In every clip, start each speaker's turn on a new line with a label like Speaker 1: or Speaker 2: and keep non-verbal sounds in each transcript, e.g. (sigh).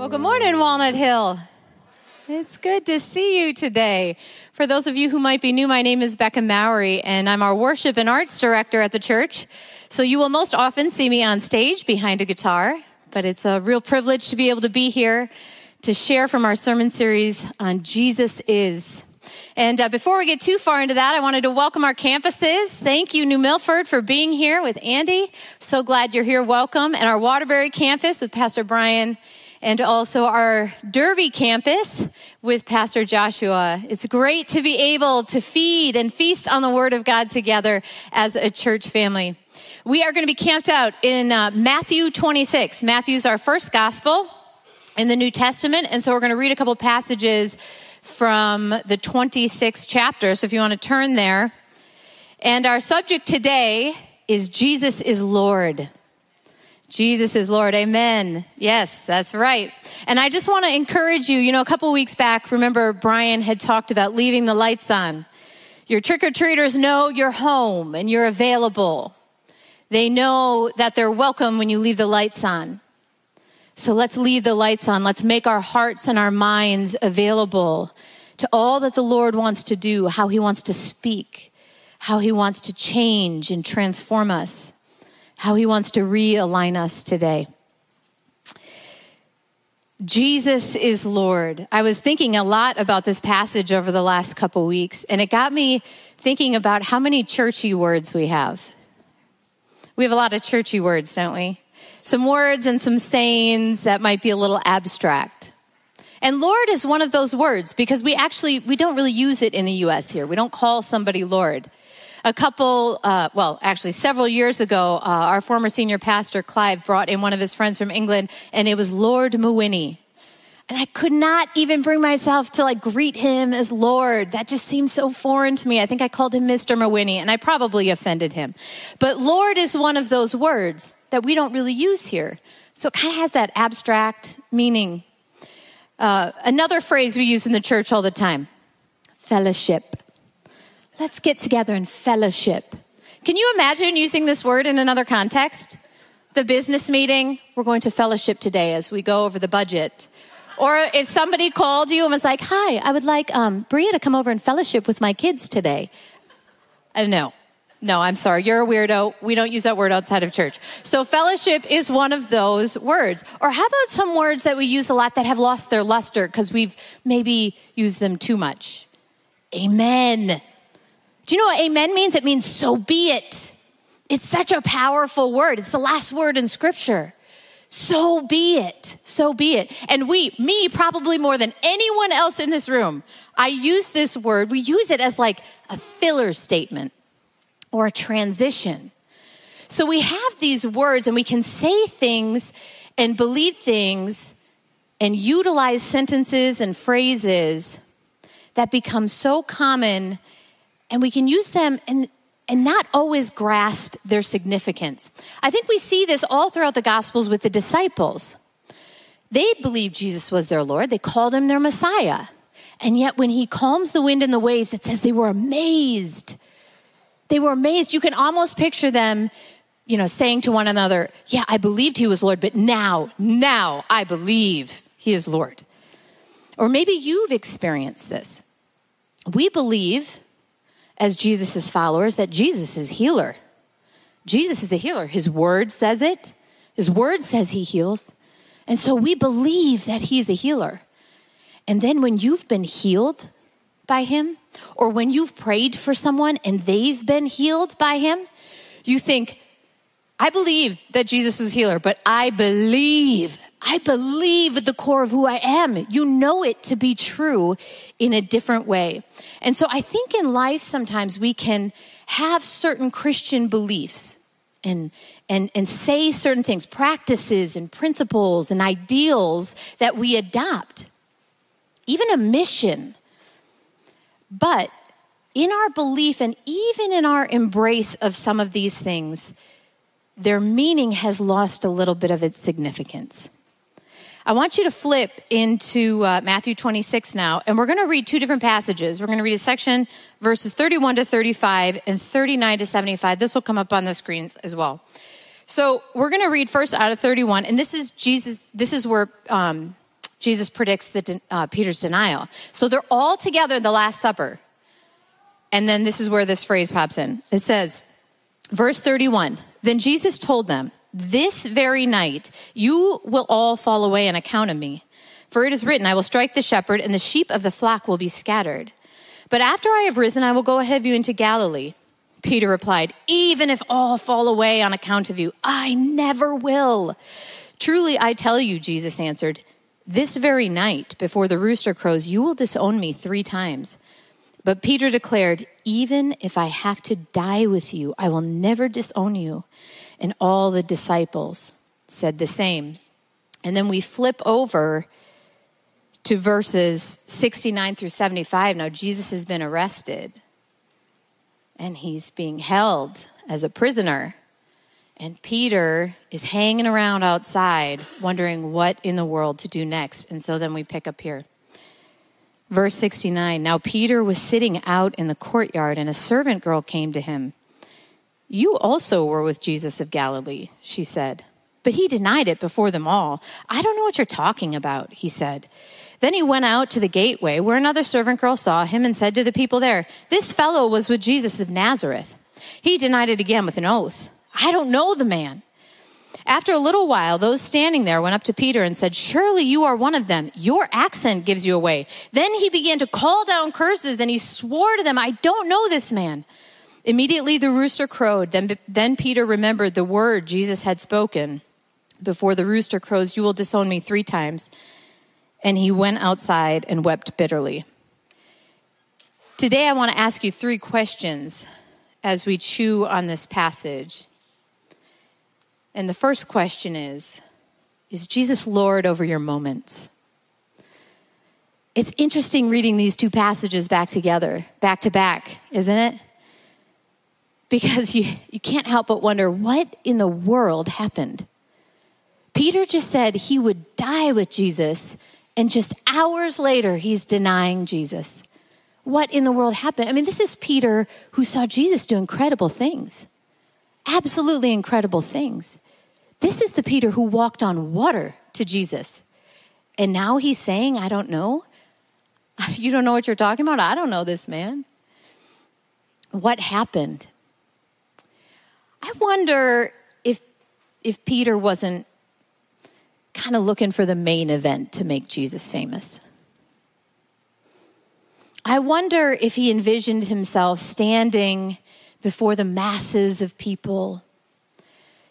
Speaker 1: Well, good morning, Walnut Hill. It's good to see you today. For those of you who might be new, my name is Becca Mowry, and I'm our worship and arts director at the church. So you will most often see me on stage behind a guitar, but it's a real privilege to be able to be here to share from our sermon series on Jesus is. And uh, before we get too far into that, I wanted to welcome our campuses. Thank you, New Milford, for being here with Andy. So glad you're here. Welcome. And our Waterbury campus with Pastor Brian and also our Derby campus with Pastor Joshua. It's great to be able to feed and feast on the Word of God together as a church family. We are going to be camped out in uh, Matthew 26. Matthew's our first gospel in the New Testament, and so we're going to read a couple passages from the 26th chapter. So if you want to turn there. And our subject today is Jesus is Lord. Jesus is Lord. Amen. Yes, that's right. And I just want to encourage you. You know, a couple weeks back, remember Brian had talked about leaving the lights on. Your trick or treaters know you're home and you're available. They know that they're welcome when you leave the lights on. So let's leave the lights on. Let's make our hearts and our minds available to all that the Lord wants to do, how He wants to speak, how He wants to change and transform us how he wants to realign us today. Jesus is Lord. I was thinking a lot about this passage over the last couple weeks, and it got me thinking about how many churchy words we have. We have a lot of churchy words, don't we? Some words and some sayings that might be a little abstract. And Lord is one of those words because we actually we don't really use it in the US here. We don't call somebody Lord a couple, uh, well, actually several years ago, uh, our former senior pastor, Clive, brought in one of his friends from England, and it was Lord Mawhinney. And I could not even bring myself to like greet him as Lord. That just seemed so foreign to me. I think I called him Mr. Mawhinney, and I probably offended him. But Lord is one of those words that we don't really use here. So it kind of has that abstract meaning. Uh, another phrase we use in the church all the time fellowship. Let's get together and fellowship. Can you imagine using this word in another context? The business meeting, we're going to fellowship today as we go over the budget. Or if somebody called you and was like, Hi, I would like um, Bria to come over and fellowship with my kids today. I don't know. No, I'm sorry. You're a weirdo. We don't use that word outside of church. So, fellowship is one of those words. Or how about some words that we use a lot that have lost their luster because we've maybe used them too much? Amen. Do you know what amen means? It means so be it. It's such a powerful word. It's the last word in scripture. So be it. So be it. And we, me probably more than anyone else in this room, I use this word, we use it as like a filler statement or a transition. So we have these words and we can say things and believe things and utilize sentences and phrases that become so common and we can use them and and not always grasp their significance. I think we see this all throughout the Gospels with the disciples. They believed Jesus was their Lord, they called him their Messiah. And yet, when he calms the wind and the waves, it says they were amazed. They were amazed. You can almost picture them, you know, saying to one another, Yeah, I believed he was Lord, but now, now I believe he is Lord. Or maybe you've experienced this. We believe as Jesus' followers that Jesus is healer. Jesus is a healer. His word says it. His word says he heals. And so we believe that he's a healer. And then when you've been healed by him, or when you've prayed for someone and they've been healed by him, you think, I believe that Jesus was healer, but I believe, I believe at the core of who I am. You know it to be true in a different way. And so I think in life sometimes we can have certain Christian beliefs and, and, and say certain things, practices and principles and ideals that we adopt, even a mission. But in our belief and even in our embrace of some of these things, their meaning has lost a little bit of its significance. I want you to flip into uh, Matthew 26 now, and we're going to read two different passages. We're going to read a section, verses 31 to 35 and 39 to 75. This will come up on the screens as well. So we're going to read first out of 31, and this is Jesus, this is where um, Jesus predicts the, uh, Peter's denial. So they're all together in the Last Supper. And then this is where this phrase pops in. It says, verse 31 Then Jesus told them, This very night you will all fall away on account of me. For it is written, I will strike the shepherd, and the sheep of the flock will be scattered. But after I have risen, I will go ahead of you into Galilee. Peter replied, Even if all fall away on account of you, I never will. Truly, I tell you, Jesus answered, this very night, before the rooster crows, you will disown me three times. But Peter declared, Even if I have to die with you, I will never disown you. And all the disciples said the same. And then we flip over to verses 69 through 75. Now, Jesus has been arrested and he's being held as a prisoner. And Peter is hanging around outside, wondering what in the world to do next. And so then we pick up here. Verse 69 Now Peter was sitting out in the courtyard, and a servant girl came to him. You also were with Jesus of Galilee, she said. But he denied it before them all. I don't know what you're talking about, he said. Then he went out to the gateway, where another servant girl saw him and said to the people there, This fellow was with Jesus of Nazareth. He denied it again with an oath. I don't know the man. After a little while, those standing there went up to Peter and said, Surely you are one of them. Your accent gives you away. Then he began to call down curses and he swore to them, I don't know this man. Immediately the rooster crowed. Then, then Peter remembered the word Jesus had spoken. Before the rooster crows, you will disown me three times. And he went outside and wept bitterly. Today, I want to ask you three questions as we chew on this passage. And the first question is Is Jesus Lord over your moments? It's interesting reading these two passages back together, back to back, isn't it? Because you, you can't help but wonder what in the world happened. Peter just said he would die with Jesus, and just hours later, he's denying Jesus. What in the world happened? I mean, this is Peter who saw Jesus do incredible things absolutely incredible things. This is the Peter who walked on water to Jesus. And now he's saying, I don't know. (laughs) You don't know what you're talking about? I don't know this man. What happened? I wonder if if Peter wasn't kind of looking for the main event to make Jesus famous. I wonder if he envisioned himself standing before the masses of people,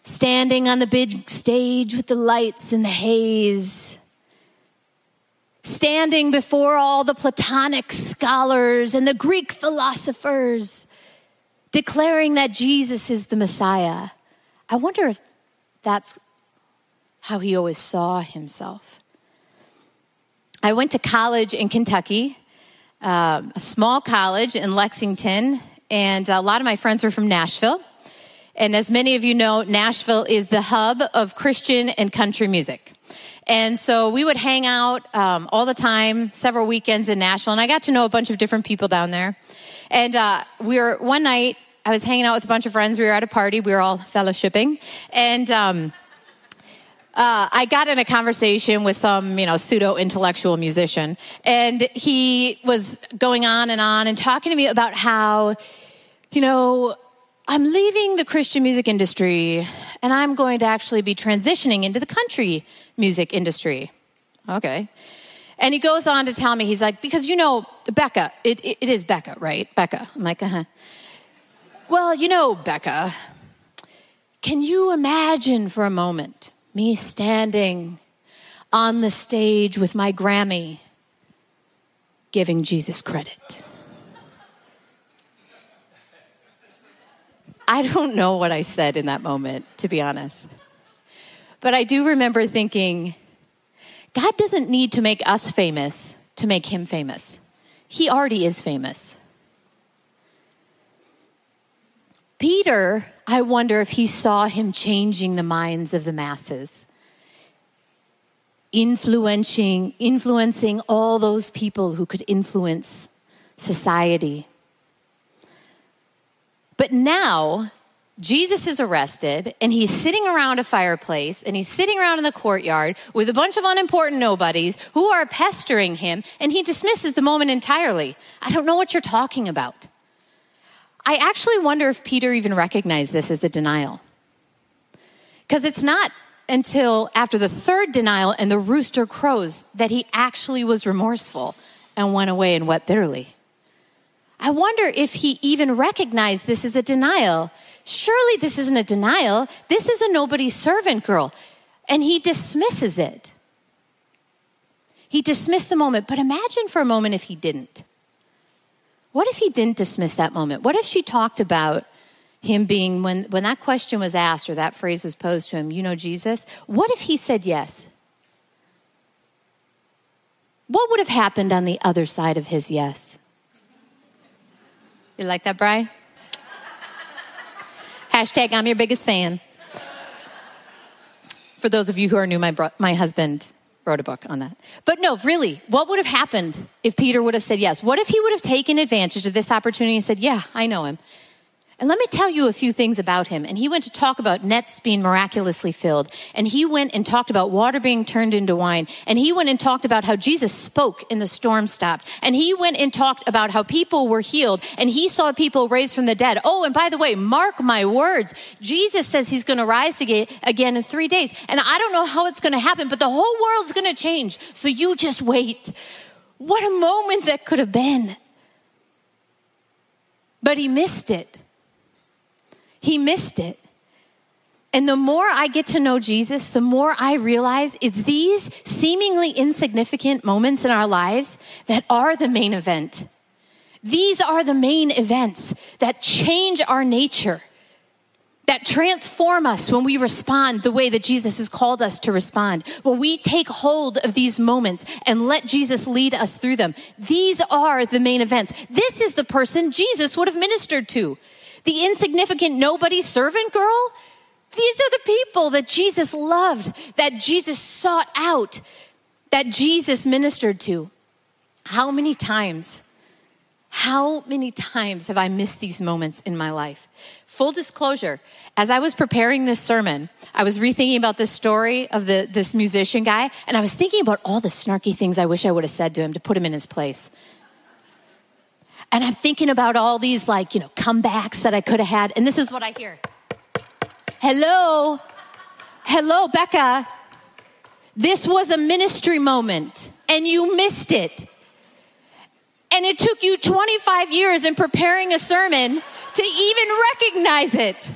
Speaker 1: standing on the big stage with the lights and the haze, standing before all the Platonic scholars and the Greek philosophers, declaring that Jesus is the Messiah. I wonder if that's how he always saw himself. I went to college in Kentucky, um, a small college in Lexington, and a lot of my friends were from Nashville. And as many of you know, Nashville is the hub of Christian and country music. And so we would hang out um, all the time, several weekends in Nashville, and I got to know a bunch of different people down there. And uh, we were one night, I was hanging out with a bunch of friends. We were at a party. We were all fellowshipping, and um, uh, I got in a conversation with some, you know, pseudo intellectual musician, and he was going on and on and talking to me about how you know, I'm leaving the Christian music industry and I'm going to actually be transitioning into the country music industry. Okay. And he goes on to tell me, he's like, because you know, Becca, it, it, it is Becca, right? Becca. I'm like, uh huh. Well, you know, Becca, can you imagine for a moment me standing on the stage with my Grammy giving Jesus credit? I don't know what I said in that moment, to be honest. But I do remember thinking, God doesn't need to make us famous to make him famous. He already is famous. Peter, I wonder if he saw him changing the minds of the masses, influencing, influencing all those people who could influence society. But now, Jesus is arrested and he's sitting around a fireplace and he's sitting around in the courtyard with a bunch of unimportant nobodies who are pestering him and he dismisses the moment entirely. I don't know what you're talking about. I actually wonder if Peter even recognized this as a denial. Because it's not until after the third denial and the rooster crows that he actually was remorseful and went away and wept bitterly. I wonder if he even recognized this as a denial Surely this isn't a denial. This is a nobody's servant girl. And he dismisses it. He dismissed the moment, but imagine for a moment if he didn't. What if he didn't dismiss that moment? What if she talked about him being, when, when that question was asked or that phrase was posed to him, you know Jesus? What if he said yes? What would have happened on the other side of his yes? You like that, Brian? Hashtag I'm your biggest fan. For those of you who are new, my, bro- my husband wrote a book on that. But no, really, what would have happened if Peter would have said yes? What if he would have taken advantage of this opportunity and said, Yeah, I know him? And let me tell you a few things about him. And he went to talk about nets being miraculously filled. And he went and talked about water being turned into wine. And he went and talked about how Jesus spoke and the storm stopped. And he went and talked about how people were healed. And he saw people raised from the dead. Oh, and by the way, mark my words. Jesus says he's going to rise again in three days. And I don't know how it's going to happen, but the whole world's going to change. So you just wait. What a moment that could have been. But he missed it. He missed it. And the more I get to know Jesus, the more I realize it's these seemingly insignificant moments in our lives that are the main event. These are the main events that change our nature, that transform us when we respond the way that Jesus has called us to respond. When we take hold of these moments and let Jesus lead us through them, these are the main events. This is the person Jesus would have ministered to the insignificant nobody servant girl. These are the people that Jesus loved, that Jesus sought out, that Jesus ministered to. How many times, how many times have I missed these moments in my life? Full disclosure, as I was preparing this sermon, I was rethinking about this story of the, this musician guy, and I was thinking about all the snarky things I wish I would have said to him to put him in his place. And I'm thinking about all these, like, you know, comebacks that I could have had. And this is what I hear Hello, hello, Becca. This was a ministry moment, and you missed it. And it took you 25 years in preparing a sermon to even recognize it.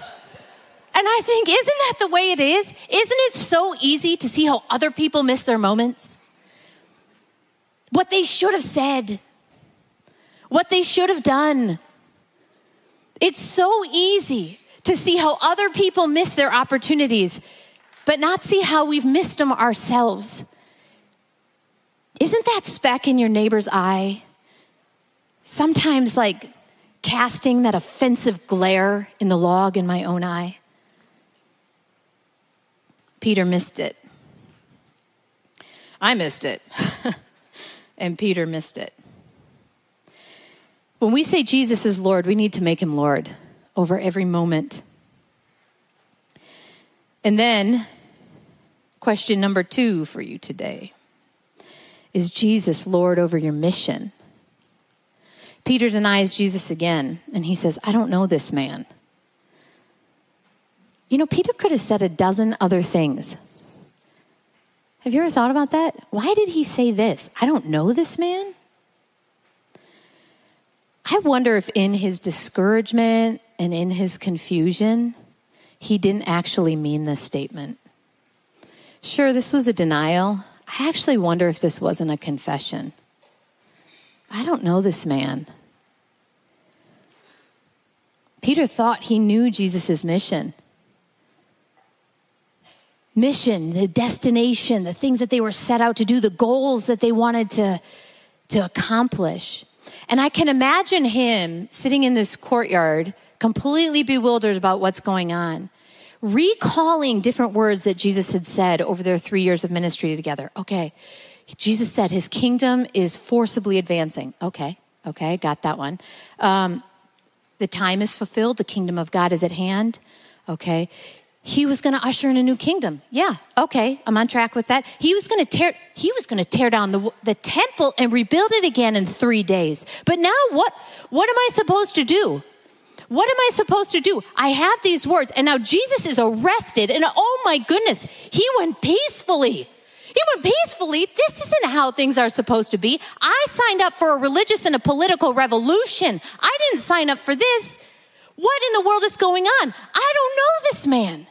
Speaker 1: And I think, isn't that the way it is? Isn't it so easy to see how other people miss their moments? What they should have said, what they should have done. It's so easy to see how other people miss their opportunities, but not see how we've missed them ourselves. Isn't that speck in your neighbor's eye? Sometimes like casting that offensive glare in the log in my own eye. Peter missed it. I missed it. (laughs) and Peter missed it. When we say Jesus is Lord, we need to make him Lord over every moment. And then, question number two for you today Is Jesus Lord over your mission? Peter denies Jesus again, and he says, I don't know this man. You know, Peter could have said a dozen other things. Have you ever thought about that? Why did he say this? I don't know this man. I wonder if in his discouragement and in his confusion, he didn't actually mean this statement. Sure, this was a denial. I actually wonder if this wasn't a confession. I don't know this man. Peter thought he knew Jesus' mission. Mission, the destination, the things that they were set out to do, the goals that they wanted to, to accomplish. And I can imagine him sitting in this courtyard, completely bewildered about what's going on, recalling different words that Jesus had said over their three years of ministry together. Okay, Jesus said his kingdom is forcibly advancing. Okay, okay, got that one. Um, The time is fulfilled, the kingdom of God is at hand. Okay. He was going to usher in a new kingdom. Yeah, okay, I'm on track with that. He was going to tear he was going to tear down the the temple and rebuild it again in 3 days. But now what what am I supposed to do? What am I supposed to do? I have these words, and now Jesus is arrested, and oh my goodness, he went peacefully. He went peacefully. This isn't how things are supposed to be. I signed up for a religious and a political revolution. I didn't sign up for this. What in the world is going on? I don't know this man.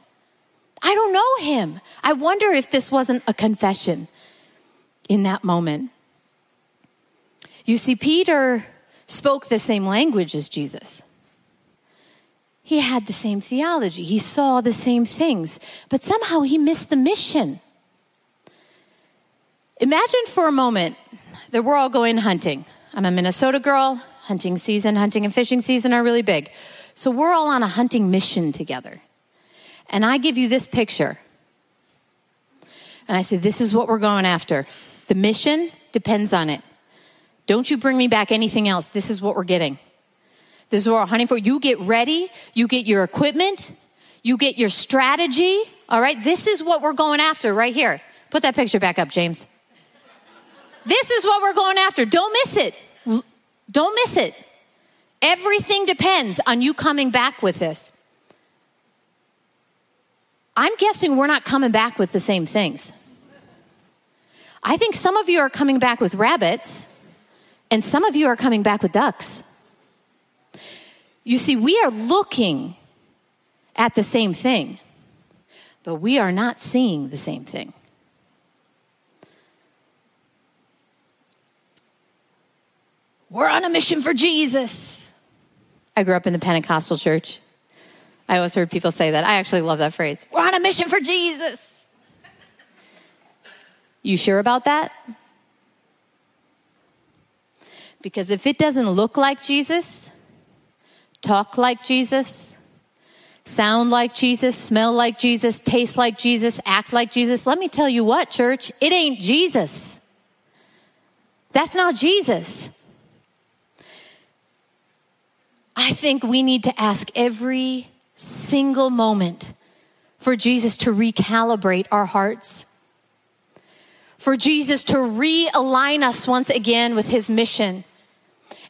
Speaker 1: I don't know him. I wonder if this wasn't a confession in that moment. You see, Peter spoke the same language as Jesus. He had the same theology. He saw the same things, but somehow he missed the mission. Imagine for a moment that we're all going hunting. I'm a Minnesota girl. Hunting season, hunting and fishing season are really big. So we're all on a hunting mission together. And I give you this picture. And I say, This is what we're going after. The mission depends on it. Don't you bring me back anything else. This is what we're getting. This is what we're hunting for. You get ready, you get your equipment, you get your strategy. All right, this is what we're going after right here. Put that picture back up, James. This is what we're going after. Don't miss it. Don't miss it. Everything depends on you coming back with this. I'm guessing we're not coming back with the same things. I think some of you are coming back with rabbits, and some of you are coming back with ducks. You see, we are looking at the same thing, but we are not seeing the same thing. We're on a mission for Jesus. I grew up in the Pentecostal church. I always heard people say that. I actually love that phrase. We're on a mission for Jesus. You sure about that? Because if it doesn't look like Jesus, talk like Jesus, sound like Jesus, smell like Jesus, taste like Jesus, act like Jesus, let me tell you what, church, it ain't Jesus. That's not Jesus. I think we need to ask every single moment for Jesus to recalibrate our hearts, for Jesus to realign us once again with his mission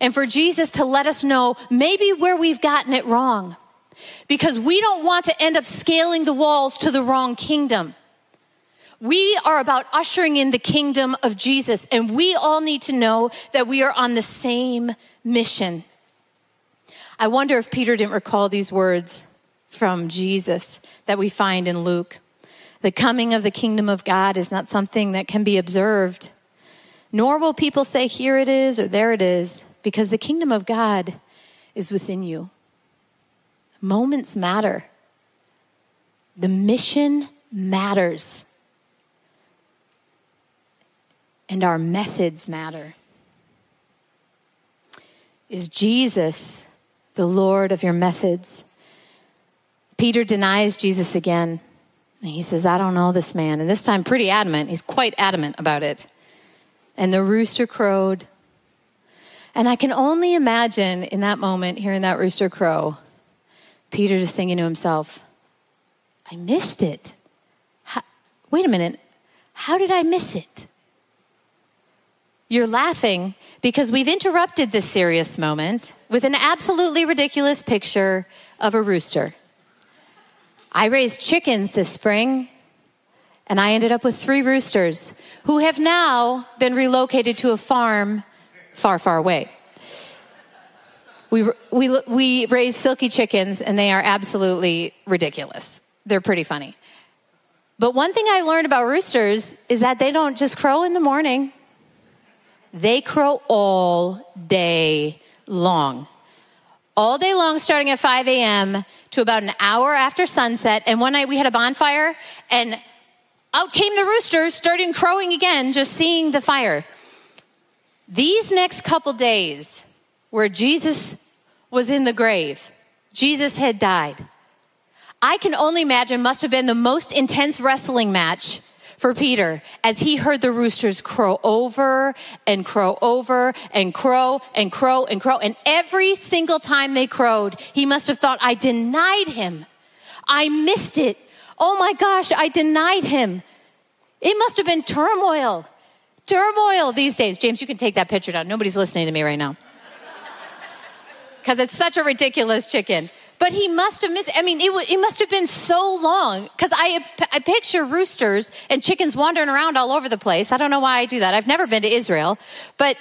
Speaker 1: and for Jesus to let us know maybe where we've gotten it wrong. Because we don't want to end up scaling the walls to the wrong kingdom. We are about ushering in the kingdom of Jesus, and we all need to know that we are on the same mission. I wonder if Peter didn't recall these words from Jesus that we find in Luke. The coming of the kingdom of God is not something that can be observed, nor will people say, Here it is or there it is because the kingdom of God is within you. Moments matter, the mission matters, and our methods matter. Is Jesus the Lord of your methods? Peter denies Jesus again. And he says, I don't know this man. And this time, pretty adamant. He's quite adamant about it. And the rooster crowed. And I can only imagine in that moment, hearing that rooster crow, Peter just thinking to himself, I missed it. How, wait a minute. How did I miss it? You're laughing because we've interrupted this serious moment with an absolutely ridiculous picture of a rooster. I raised chickens this spring, and I ended up with three roosters who have now been relocated to a farm far, far away. We, we, we raise silky chickens, and they are absolutely ridiculous. They're pretty funny. But one thing I learned about roosters is that they don't just crow in the morning, they crow all day long. All day long, starting at 5 a.m. to about an hour after sunset. And one night we had a bonfire, and out came the roosters, starting crowing again, just seeing the fire. These next couple days, where Jesus was in the grave, Jesus had died. I can only imagine must have been the most intense wrestling match for Peter as he heard the roosters crow over and crow over and crow and crow and crow. And every single time they crowed, he must have thought, I denied him. I missed it. Oh my gosh, I denied him. It must have been turmoil. Turmoil these days. James, you can take that picture down. Nobody's listening to me right now. Because it's such a ridiculous chicken. But he must have missed, I mean, it, it must have been so long because I, I picture roosters and chickens wandering around all over the place. I don't know why I do that. I've never been to Israel, but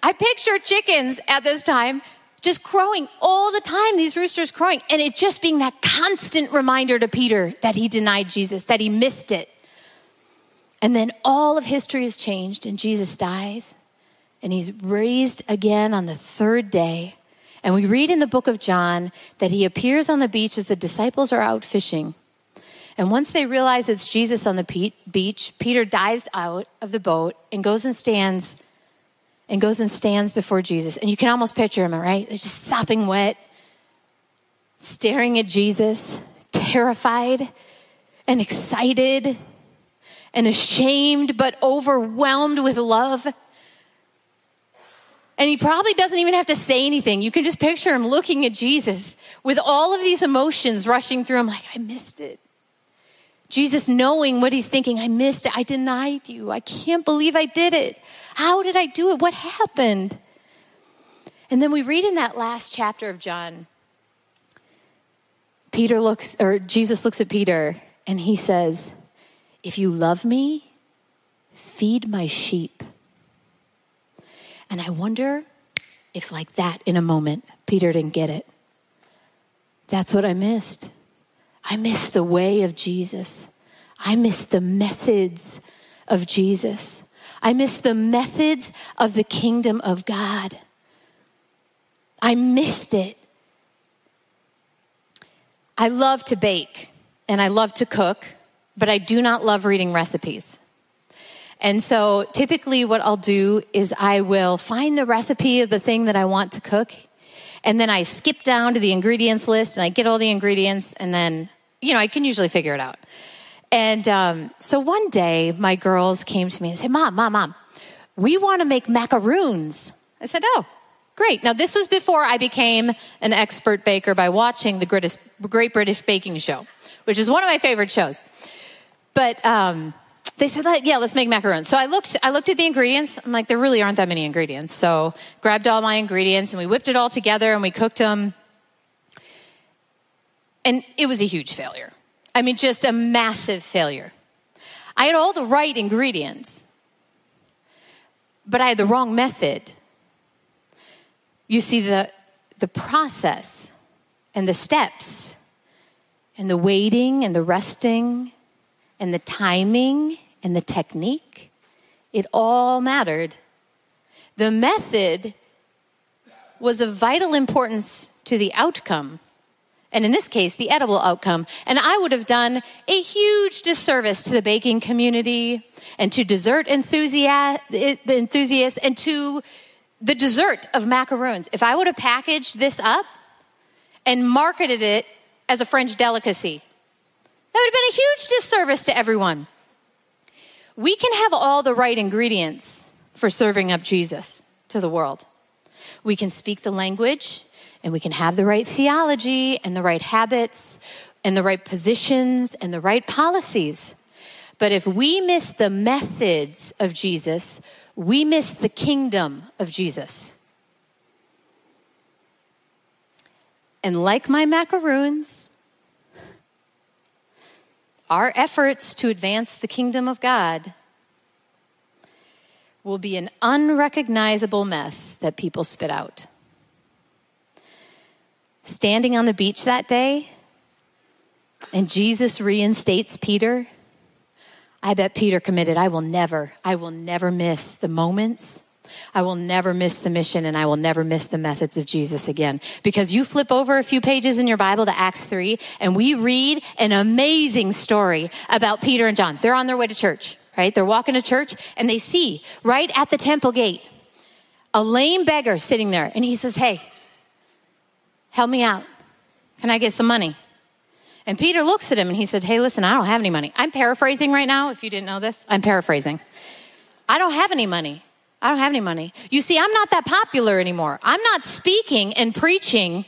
Speaker 1: I picture chickens at this time just crowing all the time, these roosters crowing. And it just being that constant reminder to Peter that he denied Jesus, that he missed it. And then all of history has changed, and Jesus dies, and he's raised again on the third day. And we read in the book of John that he appears on the beach as the disciples are out fishing. And once they realize it's Jesus on the beach, Peter dives out of the boat and goes and stands and goes and stands before Jesus. And you can almost picture him, right? Just sopping wet, staring at Jesus, terrified and excited and ashamed, but overwhelmed with love. And he probably doesn't even have to say anything. You can just picture him looking at Jesus with all of these emotions rushing through him, like, I missed it. Jesus knowing what he's thinking, I missed it. I denied you. I can't believe I did it. How did I do it? What happened? And then we read in that last chapter of John, Peter looks, or Jesus looks at Peter and he says, If you love me, feed my sheep. And I wonder if, like that, in a moment, Peter didn't get it. That's what I missed. I missed the way of Jesus. I missed the methods of Jesus. I missed the methods of the kingdom of God. I missed it. I love to bake and I love to cook, but I do not love reading recipes. And so typically, what I'll do is I will find the recipe of the thing that I want to cook. And then I skip down to the ingredients list and I get all the ingredients. And then, you know, I can usually figure it out. And um, so one day, my girls came to me and said, Mom, Mom, Mom, we want to make macaroons. I said, Oh, great. Now, this was before I became an expert baker by watching the Great British Baking Show, which is one of my favorite shows. But um, they said, yeah, let's make macarons. So I looked, I looked at the ingredients. I'm like, there really aren't that many ingredients. So grabbed all my ingredients and we whipped it all together and we cooked them. And it was a huge failure. I mean, just a massive failure. I had all the right ingredients, but I had the wrong method. You see, the, the process and the steps and the waiting and the resting and the timing and the technique, it all mattered. The method was of vital importance to the outcome, and in this case, the edible outcome. And I would have done a huge disservice to the baking community and to dessert enthusiast, enthusiasts and to the dessert of macaroons if I would have packaged this up and marketed it as a French delicacy. That would have been a huge disservice to everyone. We can have all the right ingredients for serving up Jesus to the world. We can speak the language and we can have the right theology and the right habits and the right positions and the right policies. But if we miss the methods of Jesus, we miss the kingdom of Jesus. And like my macaroons, our efforts to advance the kingdom of God will be an unrecognizable mess that people spit out. Standing on the beach that day, and Jesus reinstates Peter. I bet Peter committed, I will never, I will never miss the moments I will never miss the mission and I will never miss the methods of Jesus again. Because you flip over a few pages in your Bible to Acts 3 and we read an amazing story about Peter and John. They're on their way to church, right? They're walking to church and they see right at the temple gate a lame beggar sitting there and he says, Hey, help me out. Can I get some money? And Peter looks at him and he said, Hey, listen, I don't have any money. I'm paraphrasing right now, if you didn't know this. I'm paraphrasing. I don't have any money. I don't have any money. You see, I'm not that popular anymore. I'm not speaking and preaching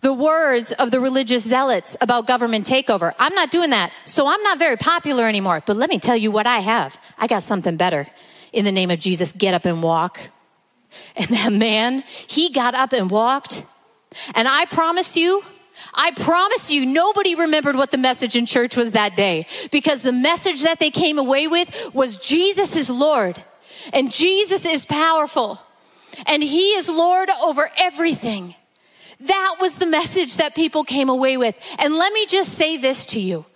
Speaker 1: the words of the religious zealots about government takeover. I'm not doing that. So I'm not very popular anymore. But let me tell you what I have. I got something better. In the name of Jesus, get up and walk. (laughs) And that man, he got up and walked. And I promise you, I promise you, nobody remembered what the message in church was that day because the message that they came away with was Jesus is Lord and Jesus is powerful and he is Lord over everything. That was the message that people came away with. And let me just say this to you.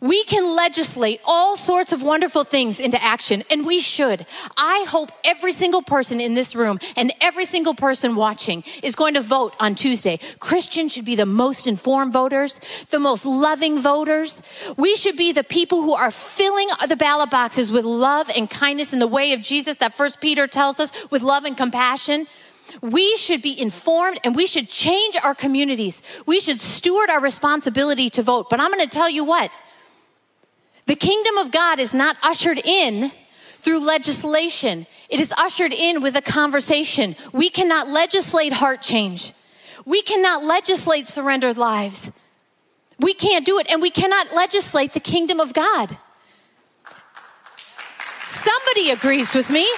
Speaker 1: We can legislate all sorts of wonderful things into action, and we should. I hope every single person in this room and every single person watching is going to vote on Tuesday. Christians should be the most informed voters, the most loving voters. We should be the people who are filling the ballot boxes with love and kindness in the way of Jesus that First Peter tells us, with love and compassion. We should be informed and we should change our communities. We should steward our responsibility to vote. But I'm going to tell you what the kingdom of God is not ushered in through legislation, it is ushered in with a conversation. We cannot legislate heart change, we cannot legislate surrendered lives. We can't do it, and we cannot legislate the kingdom of God. Somebody agrees with me.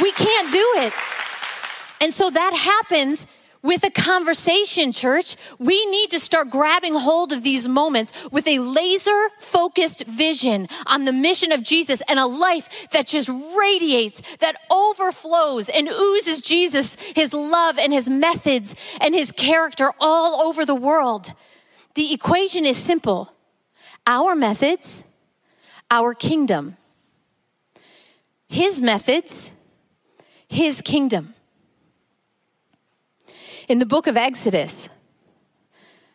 Speaker 1: We can't do it. And so that happens with a conversation, church. We need to start grabbing hold of these moments with a laser focused vision on the mission of Jesus and a life that just radiates, that overflows and oozes Jesus, his love and his methods and his character all over the world. The equation is simple our methods, our kingdom. His methods, his kingdom. In the book of Exodus,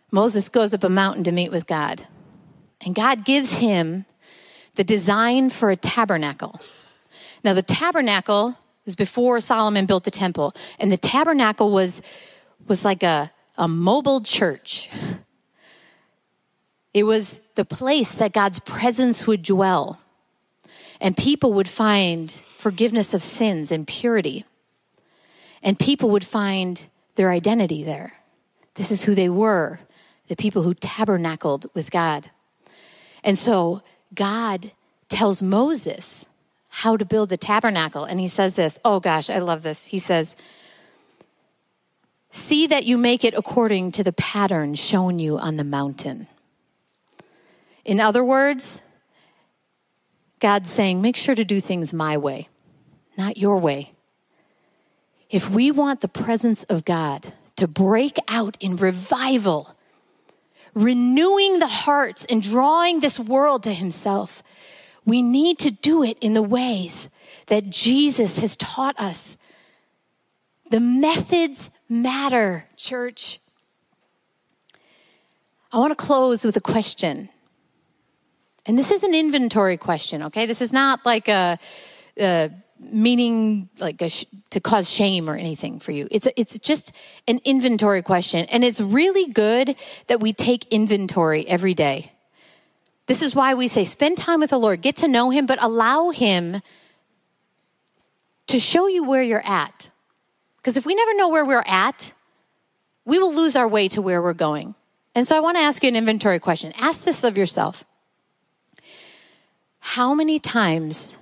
Speaker 1: Moses goes up a mountain to meet with God, and God gives him the design for a tabernacle. Now, the tabernacle was before Solomon built the temple, and the tabernacle was, was like a, a mobile church. It was the place that God's presence would dwell, and people would find forgiveness of sins and purity. And people would find their identity there. This is who they were, the people who tabernacled with God. And so God tells Moses how to build the tabernacle. And he says this oh gosh, I love this. He says, See that you make it according to the pattern shown you on the mountain. In other words, God's saying, make sure to do things my way, not your way. If we want the presence of God to break out in revival, renewing the hearts and drawing this world to Himself, we need to do it in the ways that Jesus has taught us. The methods matter, church. I want to close with a question. And this is an inventory question, okay? This is not like a, meaning like sh- to cause shame or anything for you. It's a, it's just an inventory question, and it's really good that we take inventory every day. This is why we say spend time with the Lord, get to know Him, but allow Him to show you where you're at. Because if we never know where we're at, we will lose our way to where we're going. And so I want to ask you an inventory question. Ask this of yourself. How many times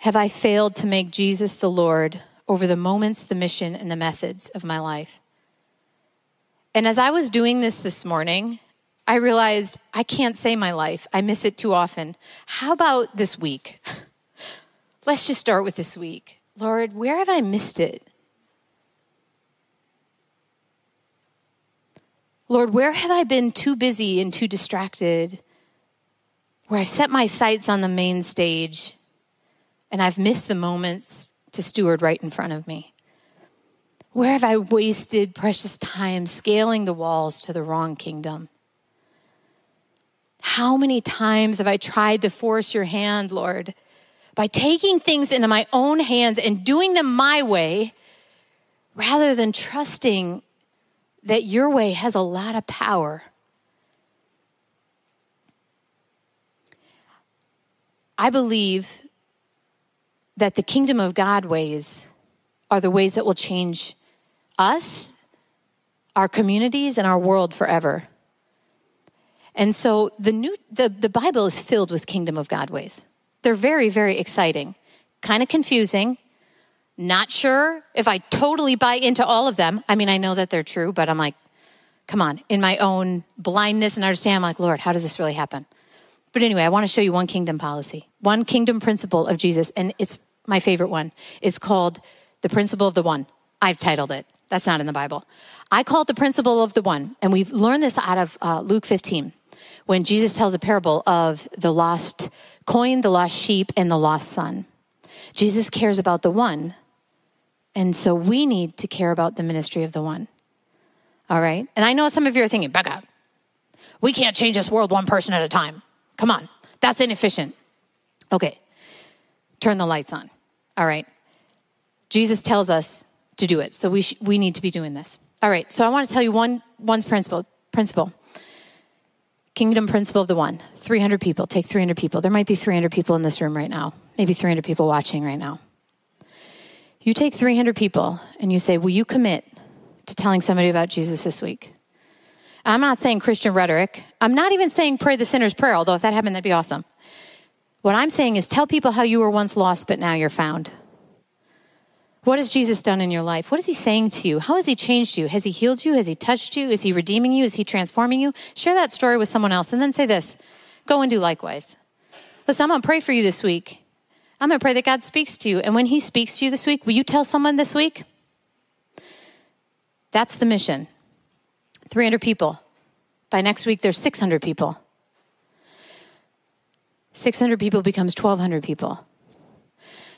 Speaker 1: have I failed to make Jesus the Lord over the moments, the mission, and the methods of my life? And as I was doing this this morning, I realized I can't say my life. I miss it too often. How about this week? (laughs) Let's just start with this week. Lord, where have I missed it? Lord, where have I been too busy and too distracted? Where I've set my sights on the main stage and I've missed the moments to steward right in front of me? Where have I wasted precious time scaling the walls to the wrong kingdom? How many times have I tried to force your hand, Lord, by taking things into my own hands and doing them my way rather than trusting that your way has a lot of power. I believe that the kingdom of God ways are the ways that will change us, our communities, and our world forever. And so the new the, the Bible is filled with kingdom of God ways. They're very, very exciting, kind of confusing. Not sure if I totally buy into all of them. I mean, I know that they're true, but I'm like, come on, in my own blindness and understanding, I'm like, Lord, how does this really happen? But anyway, I want to show you one kingdom policy, one kingdom principle of Jesus, and it's my favorite one. is called the principle of the one. I've titled it. That's not in the Bible. I call it the principle of the one, and we've learned this out of uh, Luke 15 when Jesus tells a parable of the lost coin, the lost sheep, and the lost son. Jesus cares about the one, and so we need to care about the ministry of the one. All right? And I know some of you are thinking, Becca, we can't change this world one person at a time. Come on, that's inefficient. Okay, turn the lights on. All right. Jesus tells us to do it, so we, sh- we need to be doing this. All right, so I want to tell you one one's principle. Principle. Kingdom principle of the one 300 people. Take 300 people. There might be 300 people in this room right now, maybe 300 people watching right now. You take 300 people and you say, Will you commit to telling somebody about Jesus this week? I'm not saying Christian rhetoric. I'm not even saying pray the sinner's prayer, although if that happened, that'd be awesome. What I'm saying is tell people how you were once lost, but now you're found. What has Jesus done in your life? What is he saying to you? How has he changed you? Has he healed you? Has he touched you? Is he redeeming you? Is he transforming you? Share that story with someone else and then say this go and do likewise. Listen, I'm going to pray for you this week. I'm going to pray that God speaks to you. And when he speaks to you this week, will you tell someone this week? That's the mission. 300 people. By next week, there's 600 people. 600 people becomes 1,200 people.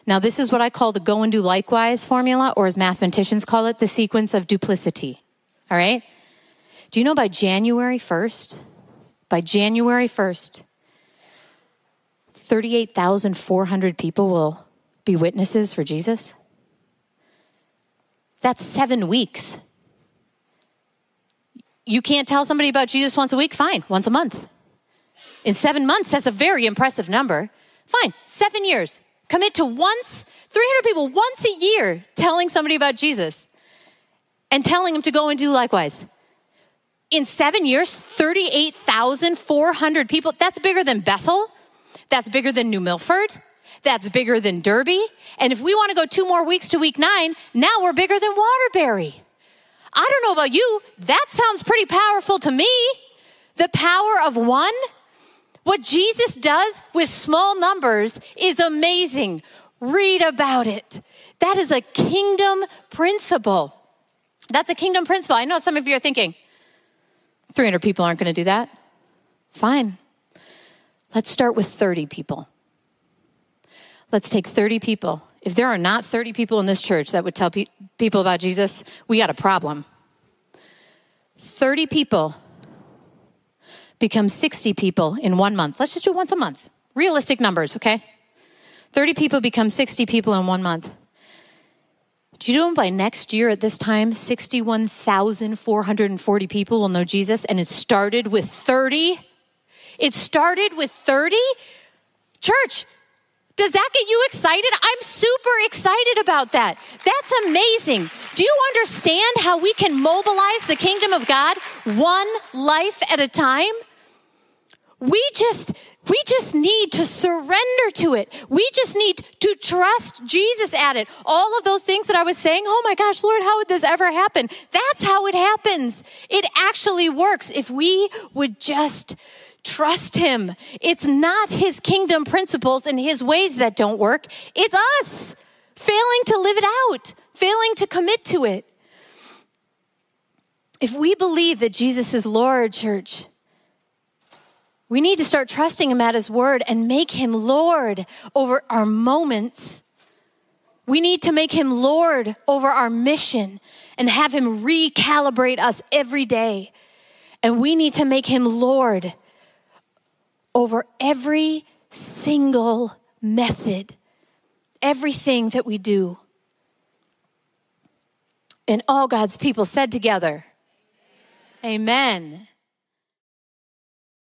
Speaker 1: Now, this is what I call the go and do likewise formula, or as mathematicians call it, the sequence of duplicity. All right? Do you know by January 1st, by January 1st, 38,400 people will be witnesses for Jesus? That's seven weeks. You can't tell somebody about Jesus once a week? Fine, once a month. In seven months, that's a very impressive number. Fine, seven years. Commit to once, 300 people once a year telling somebody about Jesus and telling them to go and do likewise. In seven years, 38,400 people. That's bigger than Bethel. That's bigger than New Milford. That's bigger than Derby. And if we want to go two more weeks to week nine, now we're bigger than Waterbury. I don't know about you. That sounds pretty powerful to me. The power of one. What Jesus does with small numbers is amazing. Read about it. That is a kingdom principle. That's a kingdom principle. I know some of you are thinking, 300 people aren't going to do that. Fine. Let's start with 30 people. Let's take 30 people. If there are not 30 people in this church that would tell pe- people about Jesus, we got a problem. 30 people become 60 people in one month. Let's just do it once a month. Realistic numbers, okay? 30 people become 60 people in one month. Do you know by next year at this time, 61,440 people will know Jesus, and it started with 30? It started with 30? Church, does that get you excited? I'm super excited about that. That's amazing. Do you understand how we can mobilize the kingdom of God one life at a time? We just we just need to surrender to it. We just need to trust Jesus at it. All of those things that I was saying, oh my gosh, Lord, how would this ever happen? That's how it happens. It actually works if we would just trust Him. It's not His kingdom principles and His ways that don't work, it's us failing to live it out, failing to commit to it. If we believe that Jesus is Lord, church, we need to start trusting Him at His word and make Him Lord over our moments. We need to make Him Lord over our mission and have Him recalibrate us every day. And we need to make Him Lord over every single method, everything that we do. And all God's people said together, Amen.